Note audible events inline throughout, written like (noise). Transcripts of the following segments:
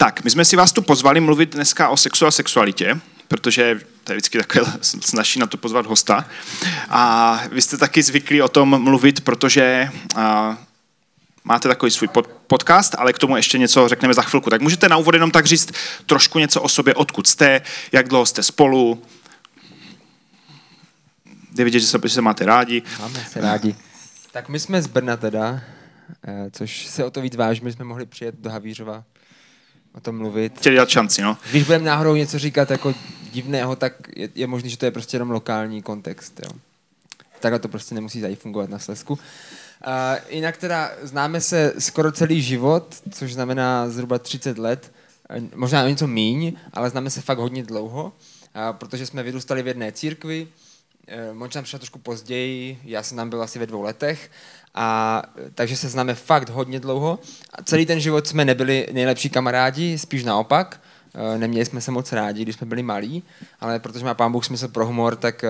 Tak, my jsme si vás tu pozvali mluvit dneska o sexu a sexualitě, protože to je vždycky takové (laughs) snaží na to pozvat hosta. A vy jste taky zvyklí o tom mluvit, protože a, máte takový svůj pod, podcast, ale k tomu ještě něco řekneme za chvilku. Tak můžete na úvod jenom tak říct trošku něco o sobě, odkud jste, jak dlouho jste spolu. Jde vidět, že se, že se máte rádi. Máme se rádi. Tak my jsme z Brna teda, eh, což se o to víc vážíme, jsme mohli přijet do Havířova o tom mluvit. Chtěli dát šanci, no. Když budeme náhodou něco říkat jako divného, tak je, je možné, že to je prostě jenom lokální kontext. Jo. Takhle to prostě nemusí tady fungovat na Slesku. Uh, jinak teda známe se skoro celý život, což znamená zhruba 30 let, možná něco míň, ale známe se fakt hodně dlouho, uh, protože jsme vyrůstali v jedné církvi, uh, možná přišla trošku později, já jsem tam byl asi ve dvou letech, a takže se známe fakt hodně dlouho. A celý ten život jsme nebyli nejlepší kamarádi, spíš naopak. Eh, neměli jsme se moc rádi, když jsme byli malí, ale protože má pán Bůh smysl pro humor, tak eh,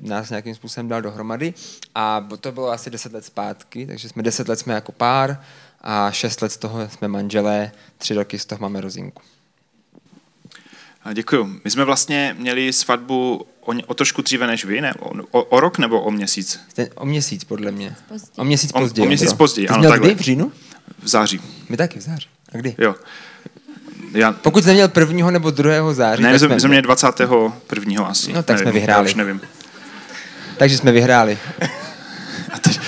nás nějakým způsobem dal dohromady. A to bylo asi deset let zpátky, takže jsme deset let jsme jako pár a šest let z toho jsme manželé, tři roky z toho máme rozinku. Děkuju. My jsme vlastně měli svatbu o, o trošku dříve než vy, ne? O, o rok nebo o měsíc? Ten, o měsíc, podle mě. Později. O měsíc později. O, o měsíc později, ano, takhle. kdy? V říjnu? V září. My taky v září. A kdy? Jo. Já... Pokud jsi měl prvního nebo druhého září, Ne, jsme, jsme měli 21. asi. No tak nevím, jsme vyhráli. už nevím. Takže jsme vyhráli. (laughs) A teď,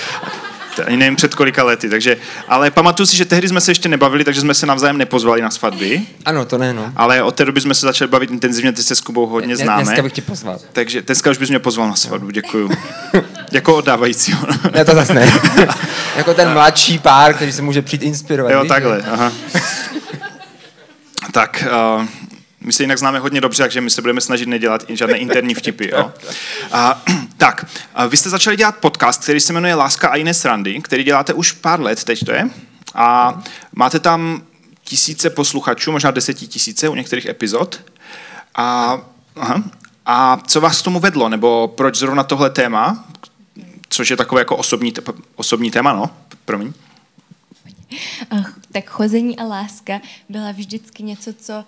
ani nevím před kolika lety, takže, ale pamatuju si, že tehdy jsme se ještě nebavili, takže jsme se navzájem nepozvali na svatby. Ano, to ne, no. Ale od té doby jsme se začali bavit intenzivně, ty se s Kubou hodně známe. Dneska bych tě pozval. Takže dneska už bys mě pozval na svatbu, děkuju. (laughs) jako oddávající. ne, to zase ne. (laughs) jako ten mladší pár, který se může přijít inspirovat. Jo, takhle, aha. tak, uh, my se jinak známe hodně dobře, takže my se budeme snažit nedělat žádné interní vtipy. Jo? A, tak, a vy jste začali dělat podcast, který se jmenuje Láska a jiné srandy, který děláte už pár let, teď to je. A máte tam tisíce posluchačů, možná desetitisíce u některých epizod. A, aha, a co vás k tomu vedlo, nebo proč zrovna tohle téma, což je takové jako osobní, osobní téma, no, promiň. Tak chození a láska byla vždycky něco, co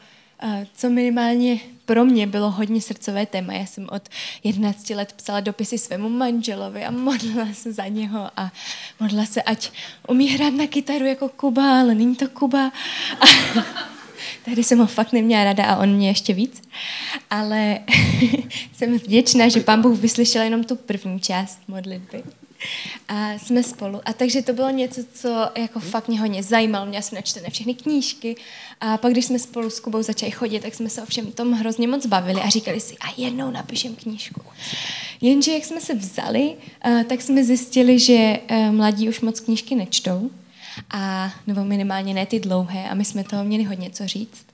co minimálně pro mě bylo hodně srdcové téma. Já jsem od 11 let psala dopisy svému manželovi a modlila se za něho a modlila se, ať umí hrát na kytaru jako Kuba, ale není to Kuba. (laughs) A tehdy jsem ho fakt neměla rada a on mě ještě víc. Ale (laughs) jsem vděčná, že pán Bůh vyslyšel jenom tu první část modlitby a jsme spolu. A takže to bylo něco, co jako fakt mě hodně zajímalo. Měla jsem načtené všechny knížky a pak, když jsme spolu s Kubou začali chodit, tak jsme se o všem tom hrozně moc bavili a říkali si, a jednou napíšem knížku. Jenže jak jsme se vzali, tak jsme zjistili, že mladí už moc knížky nečtou, a, nebo minimálně ne ty dlouhé a my jsme toho měli hodně co říct.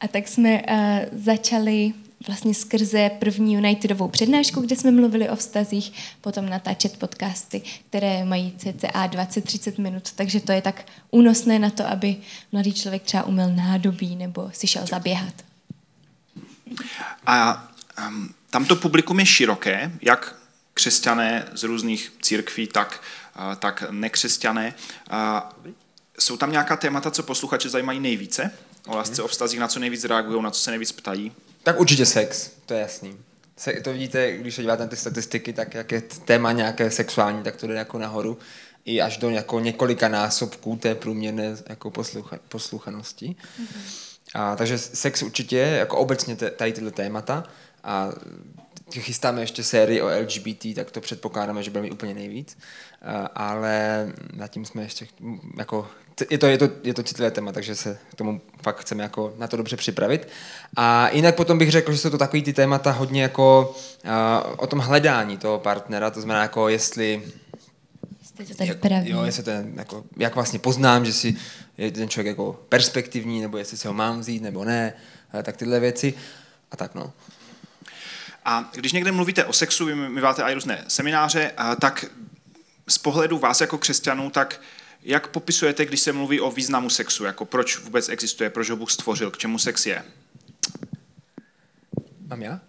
A tak jsme uh, začali vlastně skrze první Unitedovou přednášku, kde jsme mluvili o vztazích, potom natáčet podcasty, které mají cca 20-30 minut, takže to je tak únosné na to, aby mladý člověk třeba uměl nádobí nebo si šel zaběhat. A um, tamto publikum je široké, jak křesťané z různých církví, tak, uh, tak nekřesťané. Uh, jsou tam nějaká témata, co posluchače zajímají nejvíce? O lásce, o vztazích, na co nejvíc reagují, na co se nejvíc ptají? Tak určitě sex, to je jasný. Se, to vidíte, když se díváte na ty statistiky, tak jak je téma nějaké sexuální, tak to jde jako nahoru i až do jako několika násobků té průměrné jako poslucha, posluchanosti. Mm-hmm. A, takže sex určitě, jako obecně tady tyhle témata a chystáme ještě sérii o LGBT, tak to předpokládáme, že bude mít úplně nejvíc. A, ale zatím jsme ještě jako je to, je, to, je to citlivé téma, takže se k tomu fakt chceme jako na to dobře připravit. A jinak potom bych řekl, že jsou to takový ty témata hodně jako uh, o tom hledání toho partnera, to znamená jako jestli Jestli to tak praví. Jo, jestli ten, jako, jak vlastně poznám, že si je ten člověk jako perspektivní, nebo jestli se ho mám vzít, nebo ne, tak tyhle věci a tak no. A když někde mluvíte o sexu, vy máte i různé semináře, tak z pohledu vás jako křesťanů, tak jak popisujete, když se mluví o významu sexu? Jako proč vůbec existuje, proč ho Bůh stvořil, k čemu sex je? Mám já?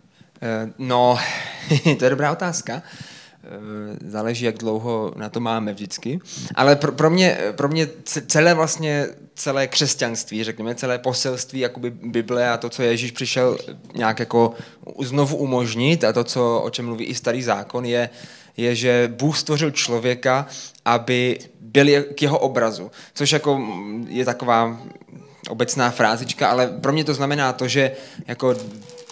Eh, no, (laughs) to je dobrá otázka. Eh, záleží, jak dlouho na to máme vždycky. Ale pro, pro, mě, pro mě celé vlastně celé křesťanství, řekněme, celé poselství jakoby Bible a to, co Ježíš přišel nějak jako znovu umožnit a to, co, o čem mluví i starý zákon, je, je, že Bůh stvořil člověka, aby byl k jeho obrazu, což jako je taková obecná frázička, ale pro mě to znamená to, že jako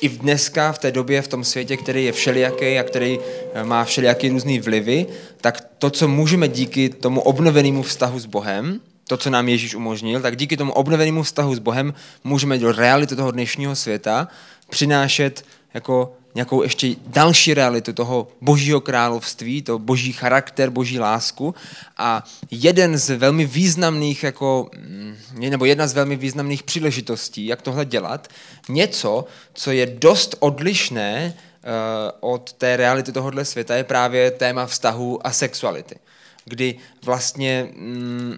i dneska, v té době, v tom světě, který je všelijaký a který eh, má všelijaký různý vlivy, tak to, co můžeme díky tomu obnovenému vztahu s Bohem, to, co nám Ježíš umožnil, tak díky tomu obnovenému vztahu s Bohem můžeme do reality toho dnešního světa přinášet jako nějakou ještě další realitu toho božího království, to boží charakter, boží lásku. A jeden z velmi významných, jako, mm, nebo jedna z velmi významných příležitostí, jak tohle dělat, něco, co je dost odlišné uh, od té reality tohohle světa, je právě téma vztahu a sexuality. Kdy vlastně mm,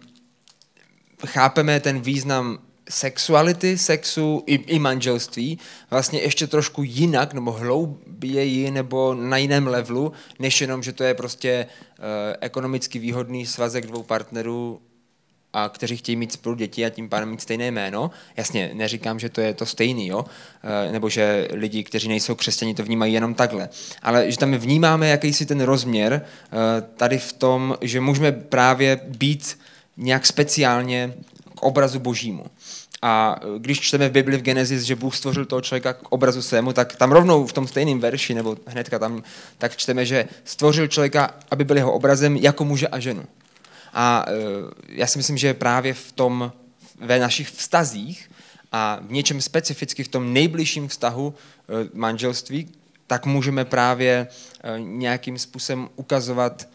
chápeme ten význam sexuality, sexu i, i manželství vlastně ještě trošku jinak nebo hlouběji nebo na jiném levelu, než jenom, že to je prostě uh, ekonomicky výhodný svazek dvou partnerů a kteří chtějí mít spolu děti a tím pádem mít stejné jméno. Jasně, neříkám, že to je to stejný, jo? E, nebo že lidi, kteří nejsou křesťani, to vnímají jenom takhle. Ale že tam vnímáme jakýsi ten rozměr e, tady v tom, že můžeme právě být nějak speciálně k obrazu božímu. A když čteme v Bibli v Genesis, že Bůh stvořil toho člověka k obrazu svému, tak tam rovnou v tom stejném verši, nebo hnedka tam, tak čteme, že stvořil člověka, aby byl jeho obrazem jako muže a ženu. A e, já si myslím, že právě v tom, ve našich vztazích a v něčem specificky v tom nejbližším vztahu e, manželství, tak můžeme právě e, nějakým způsobem ukazovat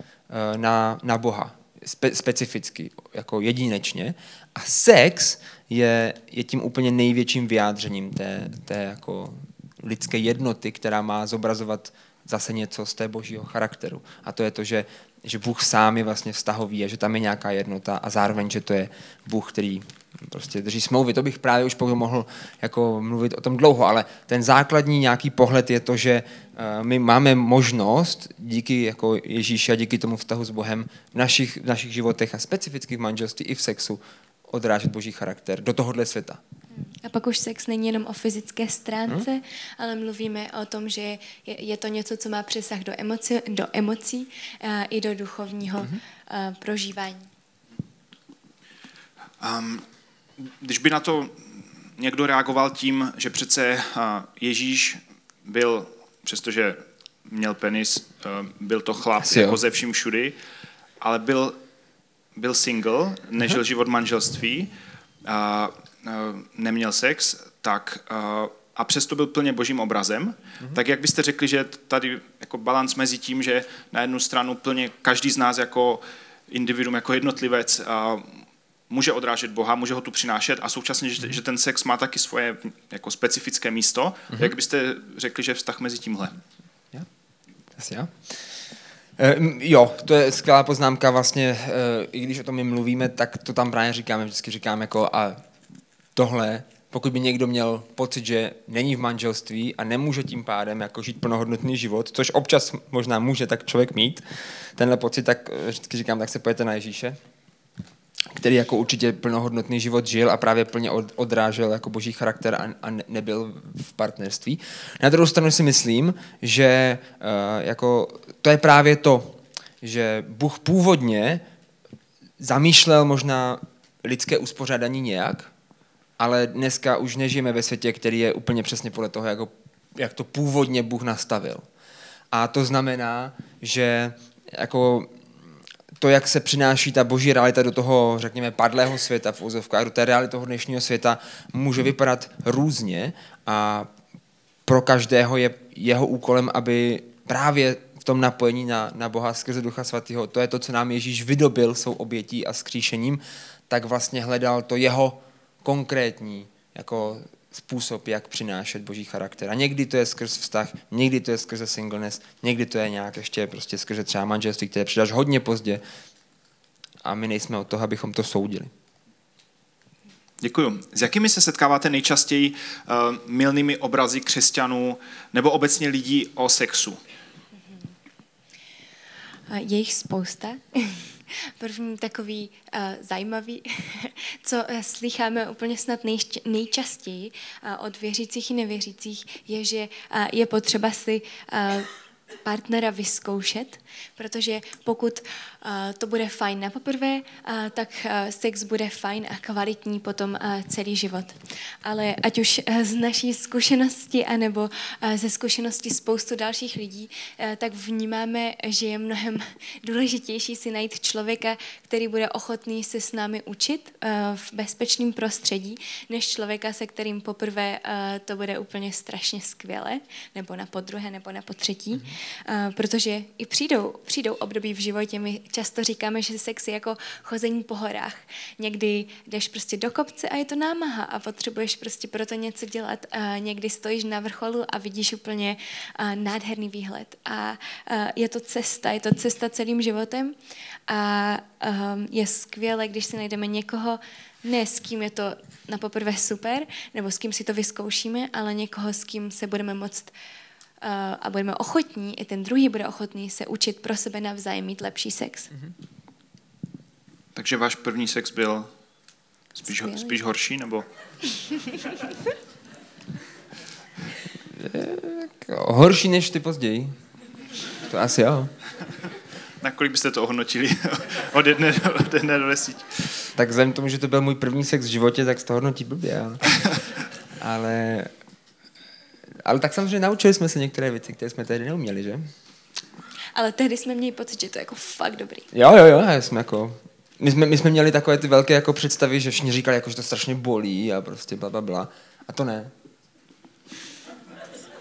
na, na Boha spe, specificky, jako jedinečně. A sex je, je tím úplně největším vyjádřením té, té jako lidské jednoty, která má zobrazovat zase něco z té božího charakteru. A to je to, že, že Bůh sám je vlastně vztahový a že tam je nějaká jednota a zároveň, že to je Bůh, který prostě drží smlouvy. To bych právě už mohl jako mluvit o tom dlouho, ale ten základní nějaký pohled je to, že eh, my máme možnost díky jako Ježíši a díky tomu vztahu s Bohem v našich, v našich životech a specificky v manželství i v sexu odrážet boží charakter do tohohle světa. A pak už sex není jenom o fyzické stránce, hmm? ale mluvíme o tom, že je, je to něco, co má přesah do, emoci, do emocí a i do duchovního hmm? a, prožívání. Um, když by na to někdo reagoval tím, že přece Ježíš byl, přestože měl penis, byl to chlap Asi jako jo. ze vším všudy, ale byl, byl single, nežil Aha. život manželství, a, a, neměl sex, tak a, a přesto byl plně božím obrazem, mm-hmm. tak jak byste řekli, že tady jako balans mezi tím, že na jednu stranu plně každý z nás jako individuum, jako jednotlivec a může odrážet Boha, může ho tu přinášet a současně, že, že ten sex má taky svoje jako specifické místo. Mm-hmm. Jak byste řekli, že vztah mezi tímhle? Ja. Asi já. E, jo, to je skvělá poznámka vlastně, e, i když o tom my mluvíme, tak to tam právě říkáme, vždycky říkám jako a tohle, pokud by někdo měl pocit, že není v manželství a nemůže tím pádem jako žít plnohodnotný život, což občas možná může tak člověk mít, tenhle pocit, tak e, vždycky říkám, tak se pojďte na Ježíše, který jako určitě plnohodnotný život žil a právě plně odrážel jako boží charakter a, a nebyl v partnerství. Na druhou stranu si myslím, že uh, jako to je právě to, že Bůh původně zamýšlel možná lidské uspořádání nějak, ale dneska už nežijeme ve světě, který je úplně přesně podle toho, jako, jak to původně Bůh nastavil. A to znamená, že jako to, jak se přináší ta boží realita do toho, řekněme, padlého světa v úzovkách, do té reality toho dnešního světa, může vypadat různě a pro každého je jeho úkolem, aby právě v tom napojení na, na Boha skrze Ducha Svatého, to je to, co nám Ježíš vydobil svou obětí a skříšením, tak vlastně hledal to jeho konkrétní jako způsob, jak přinášet boží charakter. A někdy to je skrz vztah, někdy to je skrze singleness, někdy to je nějak ještě prostě skrze třeba manželství, které přidáš hodně pozdě a my nejsme od toho, abychom to soudili. Děkuju. S jakými se setkáváte nejčastěji uh, milnými obrazy křesťanů nebo obecně lidí o sexu? Je jich spousta. (laughs) První takový uh, zajímavý, (laughs) co uh, slycháme úplně snad nejšť, nejčastěji uh, od věřících i nevěřících, je, že uh, je potřeba si uh, partnera vyzkoušet, protože pokud uh, to bude fajn na poprvé, tak uh, sex bude fajn a kvalitní potom uh, celý život. Ale ať už uh, z naší zkušenosti, anebo ze zkušenosti spoustu dalších lidí, tak vnímáme, že je mnohem (laughs) důležitější si najít člověka, který bude ochotný se s námi učit v bezpečném prostředí, než člověka, se kterým poprvé to bude úplně strašně skvěle, nebo na podruhé, nebo na potřetí. Uh, protože i přijdou, přijdou období v životě, my často říkáme, že sex je jako chození po horách. Někdy jdeš prostě do kopce a je to námaha a potřebuješ prostě proto něco dělat. Uh, někdy stojíš na vrcholu a vidíš úplně nádherný výhled. A je to cesta, je to cesta celým životem a um, je skvělé, když si najdeme někoho, ne s kým je to na poprvé super, nebo s kým si to vyzkoušíme, ale někoho, s kým se budeme moct uh, a budeme ochotní, i ten druhý bude ochotný se učit pro sebe navzájem mít lepší sex. Mm-hmm. Takže váš první sex byl spíš, spíš horší, nebo? horší než ty později. To asi jo. Na kolik byste to ohodnotili (laughs) od jedné, od jedné do desíti? Tak vzhledem tomu, že to byl můj první sex v životě, tak to hodnotí blbě. Ale, ale ale tak samozřejmě naučili jsme se některé věci, které jsme tehdy neuměli, že? Ale tehdy jsme měli pocit, že to je jako fakt dobrý. Jo, jo, jo, jsme jako... My jsme, my jsme měli takové ty velké jako představy, že všichni říkali, jako, že to strašně bolí a prostě bla, bla, bla. A to ne.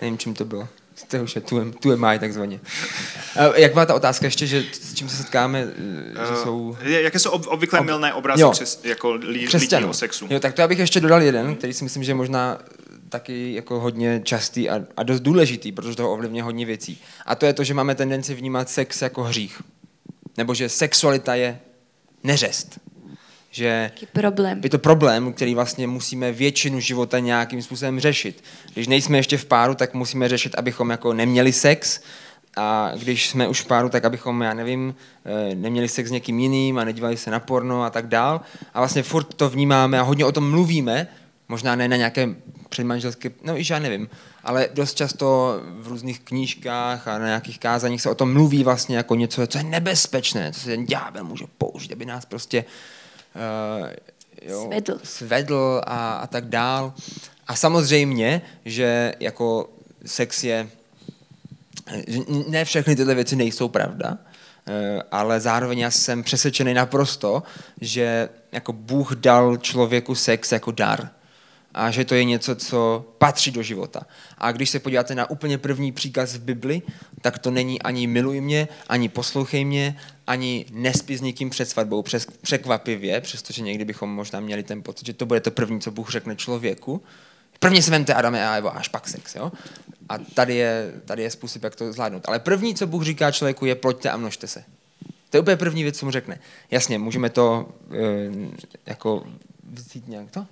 Nevím, čím to bylo. To už je tu, tu je takzvaně. Jak byla ta otázka ještě, že s čím se setkáme, že uh, jsou... Jaké jsou obvykle ob... milné obrazy jo, křes, jako lidí o sexu? Jo, tak to já bych ještě dodal jeden, který si myslím, že možná taky jako hodně častý a, a dost důležitý, protože to ovlivňuje hodně věcí. A to je to, že máme tendenci vnímat sex jako hřích. Nebo že sexualita je neřest. Že problém. je to problém, který vlastně musíme většinu života nějakým způsobem řešit. Když nejsme ještě v páru, tak musíme řešit, abychom jako neměli sex, a když jsme už v páru, tak abychom, já nevím, eh, neměli sex s někým jiným a nedívali se na porno a tak dál. A vlastně furt to vnímáme a hodně o tom mluvíme, možná ne na nějaké předmanželské, no i já nevím, ale dost často v různých knížkách a na nějakých kázaních se o tom mluví vlastně jako něco, co je nebezpečné, co se ten ďábel může použít, aby nás prostě uh, jo, svedl, svedl a, a tak dál. A samozřejmě, že jako sex je, že ne všechny tyhle věci nejsou pravda, eh, ale zároveň já jsem přesvědčený naprosto, že jako Bůh dal člověku sex jako dar a že to je něco, co patří do života. A když se podíváte na úplně první příkaz v Bibli, tak to není ani miluj mě, ani poslouchej mě, ani nespí s nikým před svatbou, přes, překvapivě, přestože někdy bychom možná měli ten pocit, že to bude to první, co Bůh řekne člověku. Prvně se vemte Adame a Evo, až pak sex. Jo? A tady je, tady je způsob, jak to zvládnout. Ale první, co Bůh říká člověku, je ploďte a množte se. To je úplně první věc, co mu řekne. Jasně, můžeme to e, jako vzít nějak to?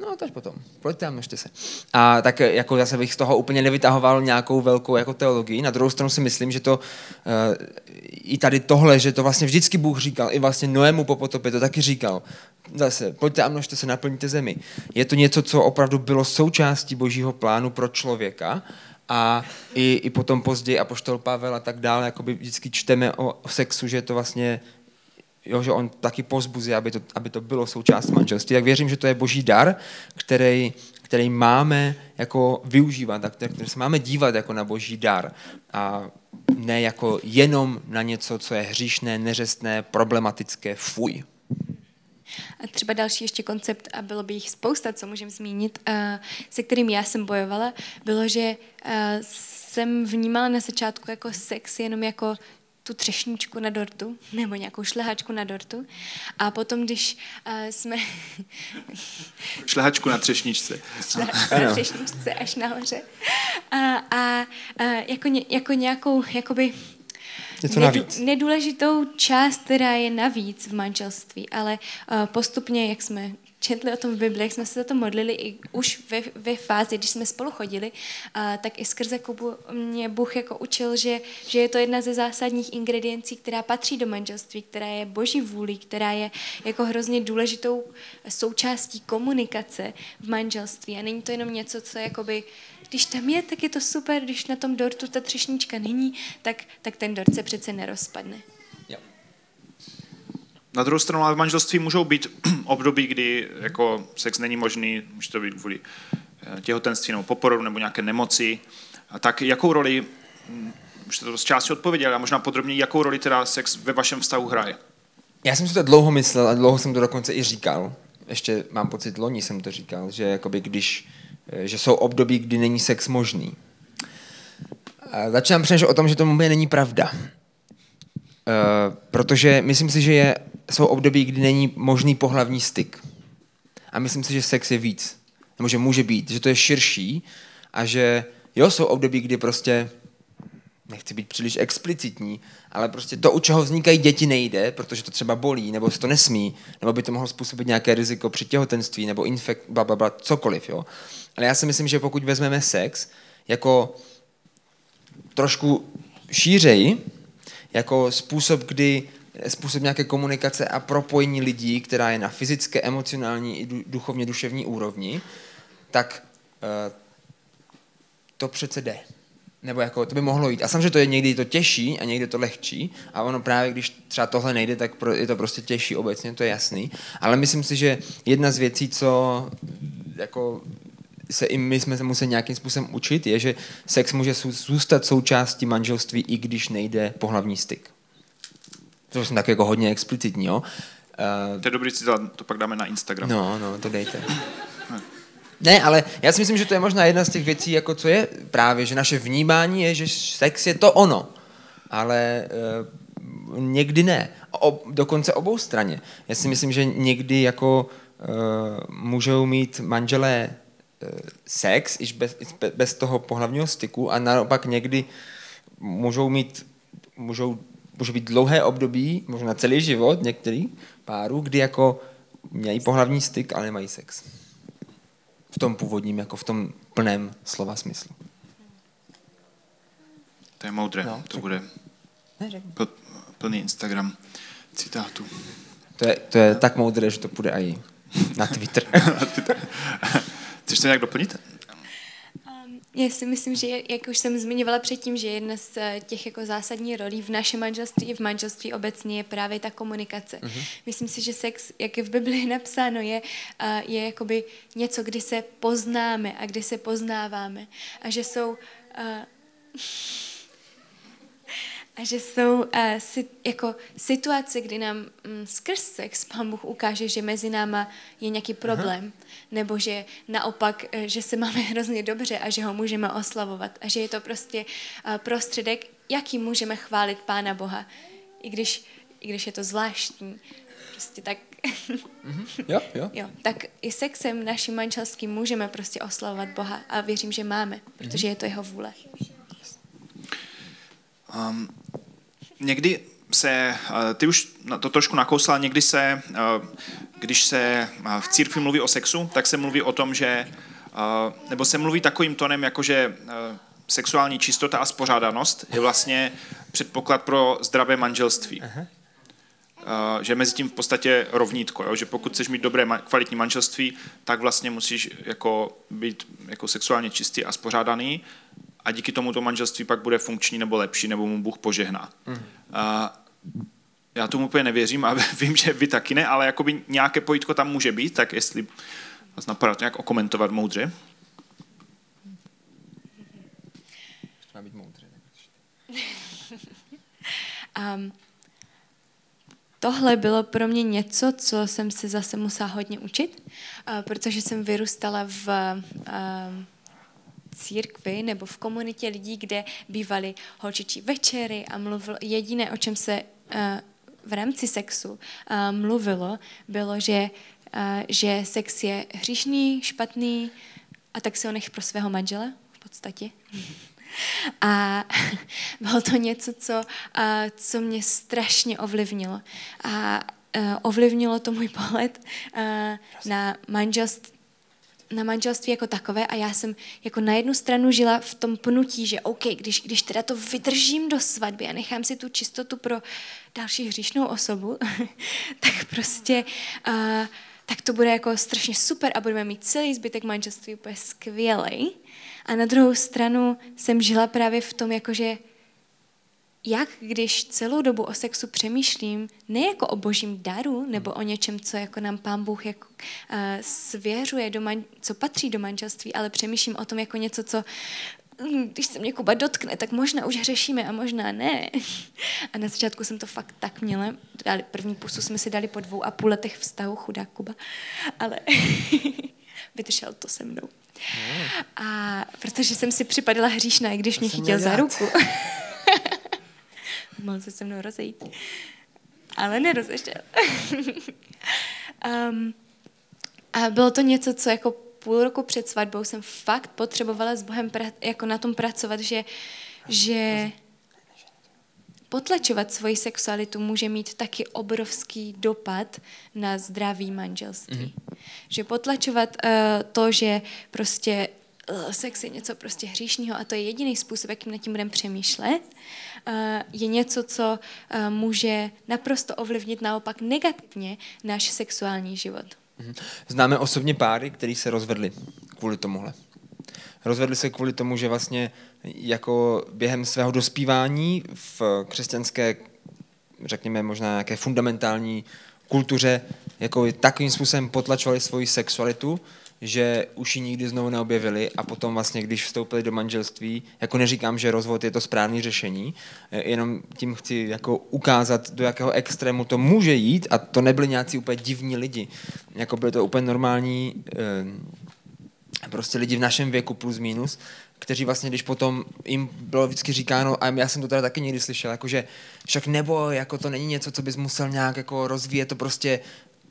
No, to až potom. Pojďte a množte se. A tak jako zase bych z toho úplně nevytahoval nějakou velkou jako teologii. Na druhou stranu si myslím, že to uh, i tady tohle, že to vlastně vždycky Bůh říkal, i vlastně Noému po potopě to taky říkal. Zase, pojďte a množte se, naplňte zemi. Je to něco, co opravdu bylo součástí božího plánu pro člověka a i, i potom později Apoštol Pavel a tak dále, jakoby vždycky čteme o, o sexu, že je to vlastně jo, že on taky pozbuzuje, aby to, aby to bylo součást manželství, tak věřím, že to je boží dar, který, který máme jako využívat, a který, se máme dívat jako na boží dar a ne jako jenom na něco, co je hříšné, neřestné, problematické, fuj. A třeba další ještě koncept, a bylo by jich spousta, co můžeme zmínit, se kterým já jsem bojovala, bylo, že jsem vnímala na začátku jako sex jenom jako tu třešničku na dortu, (laughs) nebo nějakou šlehačku na dortu. A potom, když uh, jsme... (laughs) šlehačku na třešničce. Šlehačku na třešničce až nahoře. A, a, a jako, ně, jako nějakou, jakoby... Něco navíc. Nedůležitou část, která je navíc v manželství, ale uh, postupně, jak jsme četli o tom v Bibli, jak jsme se za to modlili i už ve, ve fázi, když jsme spolu chodili, a, tak i skrze Kubu mě Bůh jako učil, že, že je to jedna ze zásadních ingrediencí, která patří do manželství, která je boží vůli, která je jako hrozně důležitou součástí komunikace v manželství. A není to jenom něco, co jakoby když tam je, tak je to super, když na tom dortu ta třešnička není, tak, tak ten dort se přece nerozpadne. Na druhou stranu, ale v manželství můžou být (clears throat) období, kdy jako sex není možný, může to být kvůli eh, těhotenství nebo poporodu nebo nějaké nemoci. A tak jakou roli, hm, už jste to z části odpověděli, a možná podrobně, jakou roli teda sex ve vašem vztahu hraje? Já jsem si to dlouho myslel a dlouho jsem to dokonce i říkal. Ještě mám pocit, loni jsem to říkal, že jakoby když, eh, že jsou období, kdy není sex možný. A začínám přemýšlet o tom, že to není pravda. Uh, protože myslím si, že je jsou období, kdy není možný pohlavní styk. A myslím si, že sex je víc. Nebo že může být, že to je širší a že jo, jsou období, kdy prostě nechci být příliš explicitní, ale prostě to, u čeho vznikají děti, nejde, protože to třeba bolí, nebo se to nesmí, nebo by to mohlo způsobit nějaké riziko při těhotenství, nebo infekt, bla, bla, bla, cokoliv, jo. Ale já si myslím, že pokud vezmeme sex jako trošku šířeji, jako způsob, kdy způsob nějaké komunikace a propojení lidí, která je na fyzické, emocionální i duchovně duševní úrovni, tak uh, to přece jde. Nebo jako to by mohlo jít. A samozřejmě to je někdy to těžší a někdy to lehčí. A ono právě, když třeba tohle nejde, tak je to prostě těžší obecně, to je jasný. Ale myslím si, že jedna z věcí, co jako se i my jsme se museli nějakým způsobem učit, je, že sex může zůstat součástí manželství, i když nejde pohlavní styk. To jsem tak jako hodně explicitní, jo. Uh, to je dobrý citát, to pak dáme na Instagram. No, no, to dejte. Ne, ale já si myslím, že to je možná jedna z těch věcí, jako co je právě, že naše vnímání je, že sex je to ono, ale uh, někdy ne. O, dokonce obou straně. Já si myslím, že někdy jako uh, můžou mít manželé uh, sex, iž bez, bez toho pohlavního styku a naopak někdy můžou mít, můžou může být dlouhé období, možná celý život některý párů, kdy jako mějí pohlavní styk, ale nemají sex. V tom původním, jako v tom plném slova smyslu. To je moudré, no, to bude pl, plný Instagram citátu. To je, to je tak moudré, že to půjde i na Twitter. (laughs) Chceš to nějak doplnit? Já si myslím, že jak už jsem zmiňovala předtím, že jedna z eh, těch jako zásadní rolí v našem manželství i v manželství obecně je právě ta komunikace. Uh-huh. Myslím si, že sex, jak je v Biblii (laughs) napsáno, je, uh, je jakoby něco, kdy se poznáme a kdy se poznáváme. A že jsou... Uh, (laughs) a že jsou uh, si, jako situace, kdy nám um, skrz sex Pán Bůh ukáže, že mezi náma je nějaký problém, Aha. nebo že naopak, uh, že se máme (laughs) hrozně dobře a že ho můžeme oslavovat a že je to prostě uh, prostředek, jaký můžeme chválit Pána Boha, i když, i když je to zvláštní. Prostě tak mm-hmm. (laughs) (laughs) jo, jo. jo, tak i sexem naším manželským můžeme prostě oslavovat Boha a věřím, že máme, protože je to jeho vůle. Um, někdy se, eh, ty už to trošku nakousla, někdy se, eh, když se eh, v církvi mluví o sexu, tak se mluví o tom, že, nebo se mluví takovým tonem, jako že sexuální čistota a spořádanost je vlastně předpoklad pro zdravé manželství. Aha. Že mezi tím v podstatě rovnítko, jo? že pokud chceš mít dobré kvalitní manželství, tak vlastně musíš jako být jako sexuálně čistý a spořádaný a díky tomu to manželství pak bude funkční nebo lepší, nebo mu Bůh požehná. Mm. A já tomu úplně nevěřím a (laughs) vím, že vy taky ne, ale jakoby nějaké pojítko tam může být, tak jestli vás napadá to nějak okomentovat moudře. Má být moudře. um, (laughs) tohle bylo pro mě něco, co jsem se zase musela hodně učit, uh, protože jsem vyrůstala v uh, církvi nebo v komunitě lidí, kde bývaly holčičí večery a mluvil, jediné, o čem se uh, v rámci sexu uh, mluvilo, bylo, že, uh, že sex je hříšný, špatný a tak se ho nech pro svého manžela v podstatě. A (laughs) bylo to něco, co, co mě strašně ovlivnilo. A ovlivnilo to můj pohled na manželství na manželství jako takové a já jsem jako na jednu stranu žila v tom pnutí, že OK, když, když teda to vydržím do svatby a nechám si tu čistotu pro další hříšnou osobu, (laughs) tak prostě uh, tak to bude jako strašně super a budeme mít celý zbytek manželství úplně skvělý. A na druhou stranu jsem žila právě v tom, jakože jak když celou dobu o sexu přemýšlím, ne jako o božím daru, nebo o něčem, co jako nám pán Bůh jako, uh, svěřuje, do man, co patří do manželství, ale přemýšlím o tom jako něco, co hm, když se mě Kuba dotkne, tak možná už hřešíme a možná ne. (laughs) A na začátku jsem to fakt tak měla. Dali, první pusu jsme si dali po dvou a půl letech vztahu, chudá Kuba. Ale (laughs) vydržel to se mnou. A protože jsem si připadala hříšná, i když mě chytil za ruku. (laughs) mohl se se mnou rozejít. Ale nerozešel. (laughs) um, a bylo to něco, co jako půl roku před svatbou jsem fakt potřebovala s Bohem pra, jako na tom pracovat, že, že potlačovat svoji sexualitu může mít taky obrovský dopad na zdraví manželství. Mm-hmm. Že potlačovat uh, to, že prostě sex je něco prostě hříšného a to je jediný způsob, jakým nad tím budeme přemýšlet, Eh, je něco, co eh, může naprosto ovlivnit naopak negativně náš sexuální život. Mhm. Známe osobně páry, který se rozvedli kvůli tomuhle. Rozvedli se kvůli tomu, že vlastně jako během svého dospívání v křesťanské, řekněme možná nějaké fundamentální kultuře, jako takovým způsobem potlačovali svoji sexualitu, že už ji nikdy znovu neobjevili a potom vlastně, když vstoupili do manželství, jako neříkám, že rozvod je to správné řešení, eh, jenom tím chci jako ukázat, do jakého extrému to může jít a to nebyli nějací úplně divní lidi. Jako byly to úplně normální eh, prostě lidi v našem věku plus minus, kteří vlastně, když potom jim bylo vždycky říkáno, a já jsem to teda taky někdy slyšel, jakože však nebo, jako to není něco, co bys musel nějak jako rozvíjet, to prostě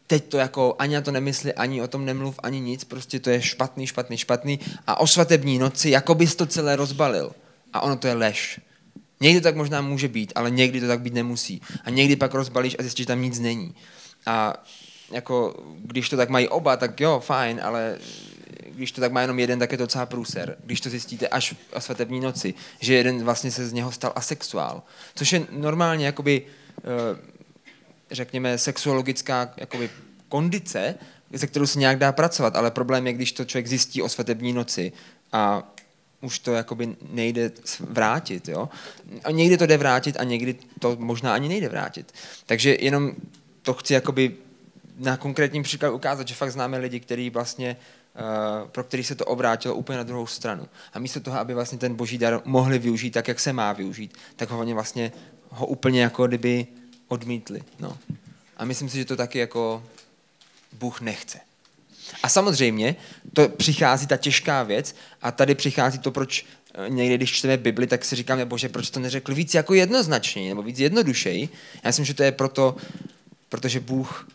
teď to jako ani na to nemysli, ani o tom nemluv, ani nic, prostě to je špatný, špatný, špatný a o svatební noci jako bys to celé rozbalil. A ono to je lež. Někdy to tak možná může být, ale někdy to tak být nemusí. A někdy pak rozbalíš a zjistíš, že tam nic není. A jako, když to tak mají oba, tak jo, fajn, ale když to tak má jenom jeden, tak je to docela průser. Když to zjistíte až o svatební noci, že jeden vlastně se z něho stal asexuál. Což je normálně jakoby uh, řekněme, sexuologická jakoby, kondice, se kterou se nějak dá pracovat, ale problém je, když to člověk zjistí o svatební noci a už to jakoby nejde vrátit. Jo? A někdy to jde vrátit a někdy to možná ani nejde vrátit. Takže jenom to chci jakoby na konkrétním příkladu ukázat, že fakt známe lidi, který vlastně, uh, pro který se to obrátilo úplně na druhou stranu. A místo toho, aby vlastně ten boží dar mohli využít tak, jak se má využít, tak ho vlastně ho úplně jako kdyby odmítli. No. A myslím si, že to taky jako Bůh nechce. A samozřejmě to přichází ta těžká věc a tady přichází to, proč eh, někdy, když čteme Bibli, tak si říkáme, bože, proč to neřekl víc jako jednoznačně, nebo víc jednodušeji. Já myslím, že to je proto, protože Bůh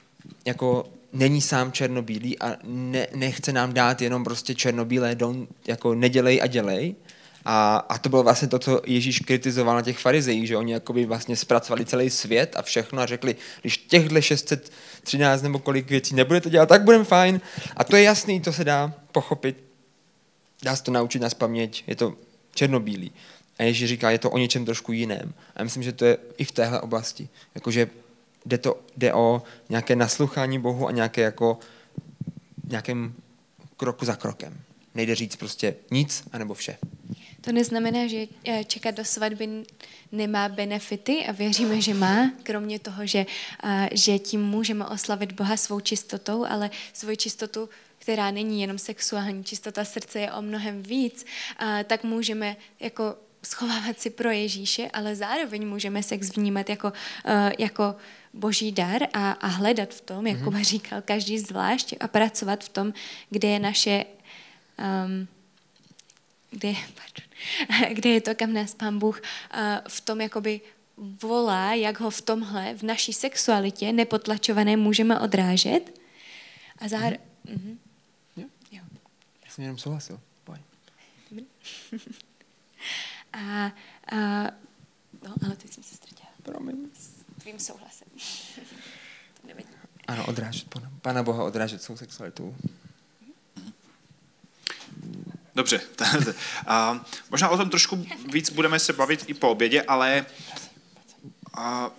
jako není sám černobílý a ne, nechce nám dát jenom prostě černobílé, don, jako nedělej a dělej, a, a to bylo vlastně to, co Ježíš kritizoval na těch farizejích, že oni jakoby vlastně zpracovali celý svět a všechno a řekli, když těchhle 613 nebo kolik věcí nebudete dělat, tak budeme fajn. A to je jasný, to se dá pochopit. Dá se to naučit na paměť, je to černobílý. A Ježíš říká, je to o něčem trošku jiném. A já myslím, že to je i v téhle oblasti. Jakože jde, to, jde o nějaké naslouchání Bohu a nějaké jako nějakým kroku za krokem. Nejde říct prostě nic, anebo vše. To neznamená, že eh, čekat do svatby nemá benefity a věříme, že má, kromě toho, že, eh, že tím můžeme oslavit Boha svou čistotou, ale svou čistotu, která není jenom sexuální, čistota srdce je o mnohem víc, eh, tak můžeme jako schovávat si pro Ježíše, ale zároveň můžeme sex vnímat jako, jako boží dar a, a hledat v tom, jak mm-hmm. říkal, každý zvlášť a pracovat v tom, kde je naše um, kde, pardon, (laughs) kde je to, kam nás pán Bůh eh, v tom jakoby volá, jak ho v tomhle, v naší sexualitě nepotlačované můžeme odrážet. A zároveň... Mm-hmm. Jo. jo. Já jsem jenom souhlasil. Boj. (laughs) a, a, no, ale teď jsem se ztratila. Promiň. S tvým souhlasem. (laughs) to nevadí. Ano, odrážet Pana, Pana Boha, odrážet svou sexualitou. Dobře. (laughs) a možná o tom trošku víc budeme se bavit i po obědě, ale a,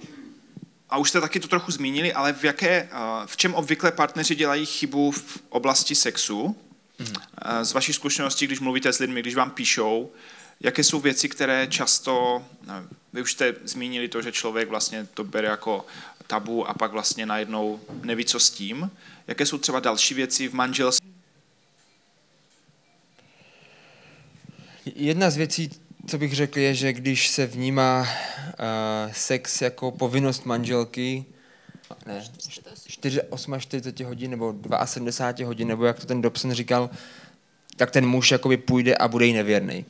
a už jste taky to trochu zmínili, ale v, jaké, v čem obvykle partneři dělají chybu v oblasti sexu? Mm-hmm. Z vaší zkušenosti, když mluvíte s lidmi, když vám píšou, jaké jsou věci, které často, vy už jste zmínili to, že člověk vlastně to bere jako tabu a pak vlastně najednou neví, co s tím. Jaké jsou třeba další věci v manželství? Jedna z věcí, co bych řekl, je, že když se vnímá uh, sex jako povinnost manželky, ne, 4, 48 hodin nebo 72 hodin, nebo jak to ten Dobson říkal, tak ten muž jakoby půjde a bude jí nevěrný.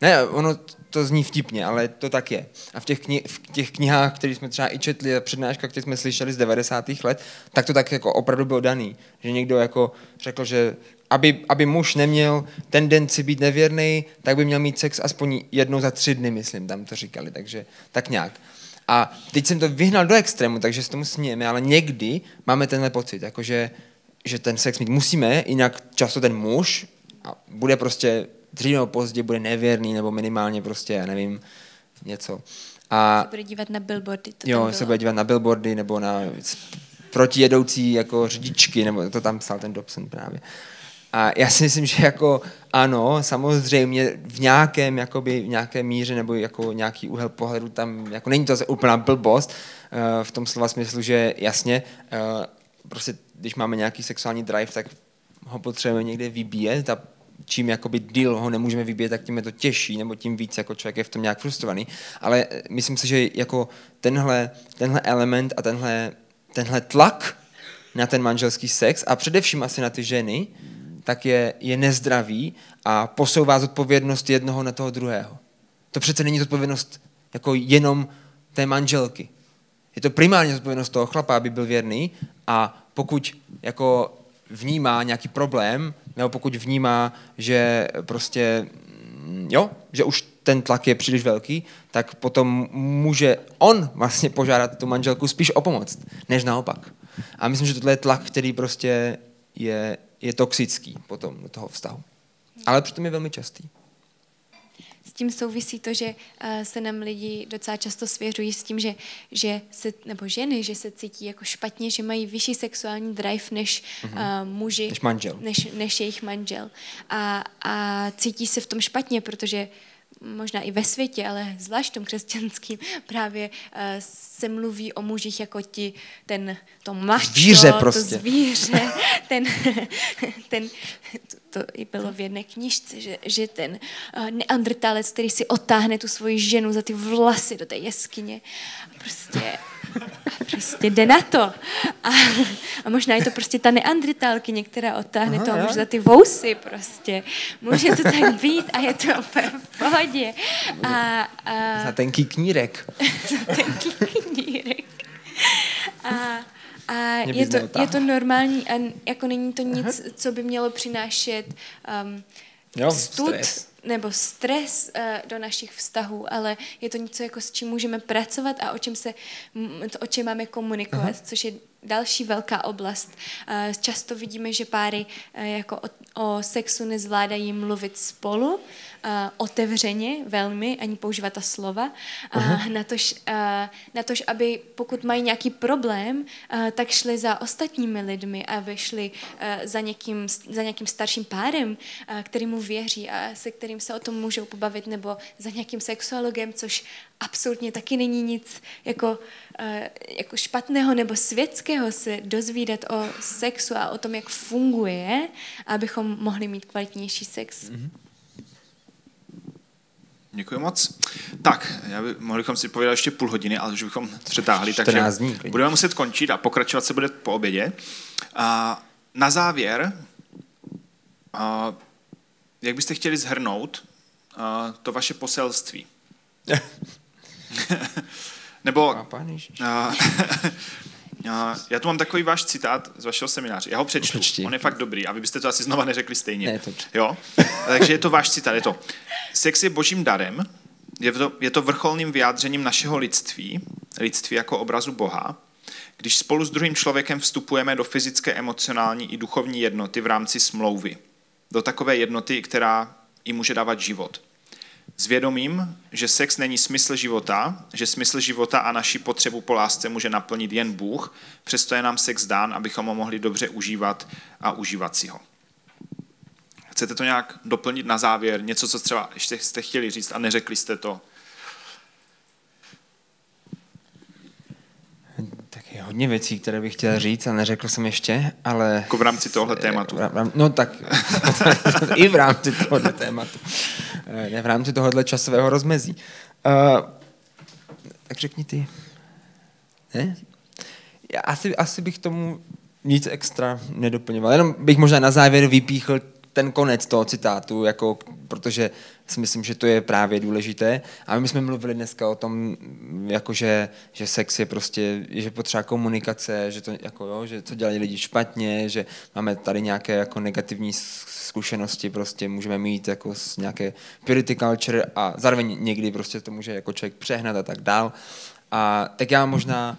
Ne, ono to zní vtipně, ale to tak je. A v těch, kni- v těch knihách, které jsme třeba i četli, a přednáška, které jsme slyšeli z 90. let, tak to tak jako opravdu bylo daný. Že někdo jako řekl, že aby, aby muž neměl tendenci být nevěrný, tak by měl mít sex aspoň jednou za tři dny, myslím, tam to říkali, takže tak nějak. A teď jsem to vyhnal do extrému, takže se tomu smějeme, ale někdy máme tenhle pocit, jakože, že ten sex mít musíme, jinak často ten muž a bude prostě dřív nebo později bude nevěrný, nebo minimálně prostě, já nevím, něco. A, se bude dívat na billboardy. To jo, se bude dívat na billboardy, nebo na protijedoucí jako řidičky, nebo to tam psal ten Dobson právě. A já si myslím, že jako ano, samozřejmě v nějakém, jakoby, v nějaké míře nebo jako nějaký úhel pohledu tam, jako není to úplná blbost, uh, v tom slova smyslu, že jasně, uh, prostě když máme nějaký sexuální drive, tak ho potřebujeme někde vybíjet a čím jakoby díl ho nemůžeme vybíjet, tak tím je to těžší, nebo tím víc jako člověk je v tom nějak frustrovaný. Ale eh, myslím si, že jako tenhle, tenhle element a tenhle, tenhle tlak na ten manželský sex a především asi na ty ženy, tak je, je nezdravý a posouvá zodpovědnost jednoho na toho druhého. To přece není zodpovědnost jako jenom té manželky. Je to primárně zodpovědnost toho chlapa, aby byl věrný a pokud jako vnímá nějaký problém, nebo pokud vnímá, že prostě, mm, jo, že už ten tlak je příliš velký, tak potom může on vlastně požádat tu manželku spíš o pomoc, než naopak. A myslím, že tohle je tlak, který prostě je, je toxický potom do toho vztahu. Ale přitom je velmi častý. S tím souvisí to, že uh, se nám lidi docela často svěřují s tím, že, že se, nebo ženy, že se cítí jako špatně, že mají vyšší sexuální drive než uh, muži. Než manžel. Než, než jejich manžel. A, a cítí se v tom špatně, protože možná i ve světě, ale zvlášť v tom křesťanským, (laughs) právě uh, se mluví o mužích jako ti, ten, to macho, zvíře prostě. to zvíře, (laughs) ten, (laughs) ten, to, to i bylo v jedné knižce, že, že ten uh, neandrtálec, který si otáhne tu svoji ženu za ty vlasy do té jeskyně, prostě prostě jde na to. A, a možná je to prostě ta neandritálky, která otáhne Aha, toho muže za ty vousy prostě. Může to tak být a je to v pohodě. A, a, za tenký knírek. (laughs) za tenký knírek. A, a je to, je to normální a jako není to nic, Aha. co by mělo přinášet um, jo, stud, stres nebo stres uh, do našich vztahů, ale je to něco, jako s čím můžeme pracovat a o čem, se, o čem máme komunikovat, Aha. což je další velká oblast. Uh, často vidíme, že páry uh, jako o, o sexu nezvládají mluvit spolu, uh, otevřeně velmi, ani používat ta slova, uh, na, tož, uh, na tož, aby pokud mají nějaký problém, uh, tak šli za ostatními lidmi, aby šli uh, za, někým, za nějakým starším párem, uh, který mu věří a se kterým se o tom můžou pobavit, nebo za nějakým sexuologem, což absolutně taky není nic jako, jako špatného nebo světského se dozvídat o sexu a o tom, jak funguje, abychom mohli mít kvalitnější sex. Mm-hmm. Děkuji moc. Tak, já by, mohli bychom si povědět ještě půl hodiny, ale už bychom přetáhli, takže dní, budeme muset končit a pokračovat se bude po obědě. A na závěr, a, jak byste chtěli zhrnout a, to vaše poselství? (laughs) Nebo... A, já tu mám takový váš citát z vašeho semináře. Já ho přečtu. Přečti. On je fakt dobrý, aby byste to asi znova neřekli stejně. Ne, to... Jo? Takže je to váš citát. Je to. Sex je božím darem, je to, je to vrcholným vyjádřením našeho lidství, lidství jako obrazu Boha, když spolu s druhým člověkem vstupujeme do fyzické, emocionální i duchovní jednoty v rámci smlouvy. Do takové jednoty, která i může dávat život. S vědomím, že sex není smysl života, že smysl života a naši potřebu po lásce může naplnit jen Bůh, přesto je nám sex dán, abychom ho mohli dobře užívat a užívat si ho. Chcete to nějak doplnit na závěr? Něco, co třeba ještě jste chtěli říct a neřekli jste to? Tak je hodně věcí, které bych chtěl říct a neřekl jsem ještě, ale... Jako v rámci tohle tématu. No tak (laughs) i v rámci tohohle tématu. Ne v rámci tohohle časového rozmezí. Uh, tak řekni ty. Ne? Já asi, asi bych tomu nic extra nedoplňoval. Jenom bych možná na závěr vypíchl ten konec toho citátu, jako, protože si myslím, že to je právě důležité. A my jsme mluvili dneska o tom, jako že, že sex je prostě, že potřeba komunikace, že to, jako, jo, že to dělají lidi špatně, že máme tady nějaké jako negativní zkušenosti, prostě můžeme mít jako z nějaké purity culture a zároveň někdy prostě to může jako člověk přehnat a tak dál. A tak já možná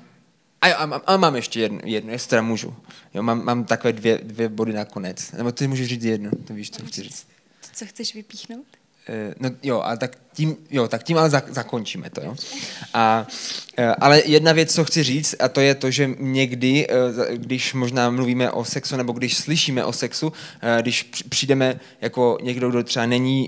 a, jo, a, a mám ještě jedno, jedno jestli teda můžu. Jo, mám, mám takové dvě, dvě body nakonec. Nebo ty můžeš říct jedno, to víš, co chci říct. To, co chceš vypíchnout? Uh, no jo, a tak tím, jo, tak tím ale zak, zakončíme to. Jo? A, uh, ale jedna věc, co chci říct, a to je to, že někdy, uh, když možná mluvíme o sexu, nebo když slyšíme o sexu, když přijdeme jako někdo, kdo třeba není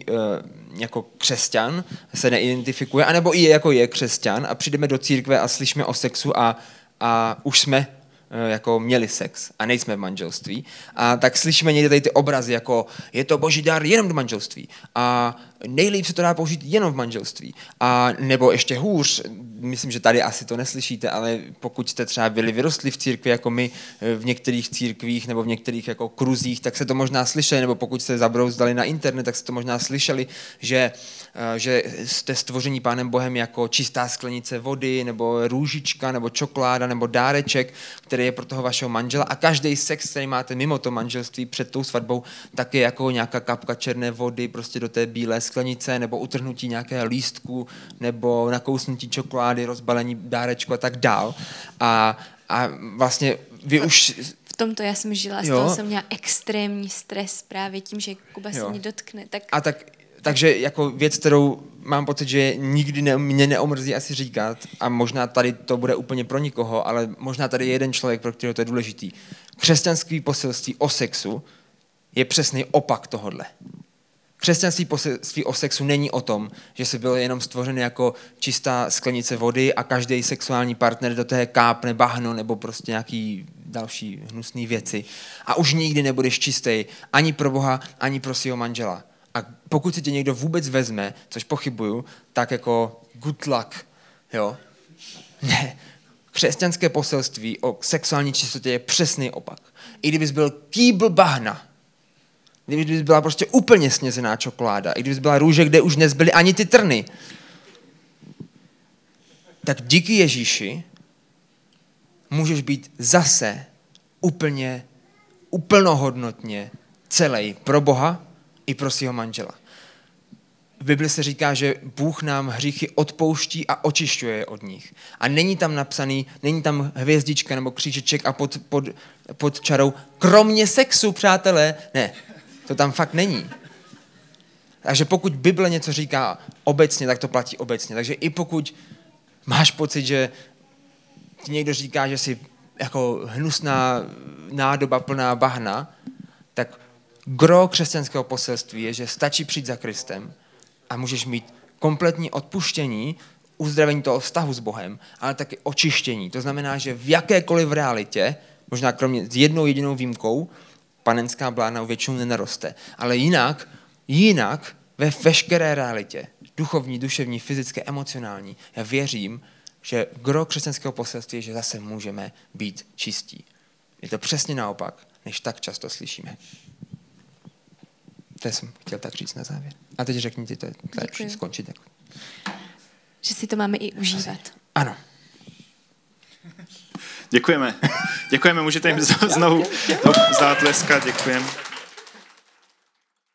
jako křesťan, se neidentifikuje, anebo i jako je křesťan a přijdeme do církve a slyšíme o sexu a a už jsme eh, jako měli sex a nejsme v manželství. A tak slyšíme někde tady ty obrazy, jako je to boží dar jenom do manželství. A nejlíp se to dá použít jenom v manželství. A nebo ještě hůř, myslím, že tady asi to neslyšíte, ale pokud jste třeba byli vyrostli v církvi, jako my eh, v některých církvích nebo v některých jako kruzích, tak se to možná slyšeli, nebo pokud jste zabrouzdali na internet, tak se to možná slyšeli, že, eh, že jste stvoření Pánem Bohem jako čistá sklenice vody, nebo růžička, nebo čokoláda, nebo dáreček, který je pro toho vašeho manžela. A každý sex, který máte mimo to manželství před tou svatbou, tak je jako nějaká kapka černé vody prostě do té bílé sklenice, nebo utrhnutí nějakého lístku, nebo nakousnutí čokolády, rozbalení dárečku a tak dál. A, a vlastně vy už... V tomto já jsem žila, z toho jsem měla extrémní stres právě tím, že Kuba jo. se mě dotkne. Tak... A tak takže jako věc, kterou mám pocit, že nikdy ne, mě neomrzí asi říkat a možná tady to bude úplně pro nikoho, ale možná tady je jeden člověk, pro kterého to je důležitý. Křesťanský poselství o sexu je přesný opak tohodle. Křesťanství poselství o sexu není o tom, že se byl jenom stvořen jako čistá sklenice vody a každý sexuální partner do té kápne bahno nebo prostě nějaký další hnusné věci. A už nikdy nebudeš čistý ani pro Boha, ani pro svého manžela. A pokud si tě někdo vůbec vezme, což pochybuju, tak jako good luck, jo? (laughs) Ne. Křesťanské poselství o sexuální čistotě je přesný opak. I kdybys byl kýbl bahna, kdybys byla prostě úplně snězená čokoláda, i kdybys byla růže, kde už nezbyly ani ty trny, tak díky Ježíši můžeš být zase úplně, úplnohodnotně celý pro Boha i pro svého manžela. V Bibli se říká, že Bůh nám hříchy odpouští a očišťuje je od nich. A není tam napsaný, není tam hvězdička nebo křížeček a pod, pod, pod čarou kromě sexu, přátelé. Ne, to tam fakt není. Takže pokud Bible něco říká obecně, tak to platí obecně. Takže i pokud máš pocit, že ti někdo říká, že jsi jako hnusná nádoba plná bahna, tak gro křesťanského poselství je, že stačí přijít za Kristem a můžeš mít kompletní odpuštění, uzdravení toho vztahu s Bohem, ale taky očištění. To znamená, že v jakékoliv realitě, možná kromě s jednou jedinou výjimkou, panenská blána většinou nenaroste. Ale jinak, jinak ve veškeré realitě, duchovní, duševní, fyzické, emocionální, já věřím, že gro křesťanského poselství je, že zase můžeme být čistí. Je to přesně naopak, než tak často slyšíme. To jsem chtěl tak říct na závěr. A teď řekni ti, to je lepší skončit. Jako. Že si to máme i užívat. Ano. Děkujeme. Děkujeme, můžete jim znovu zatleska. Děkujeme.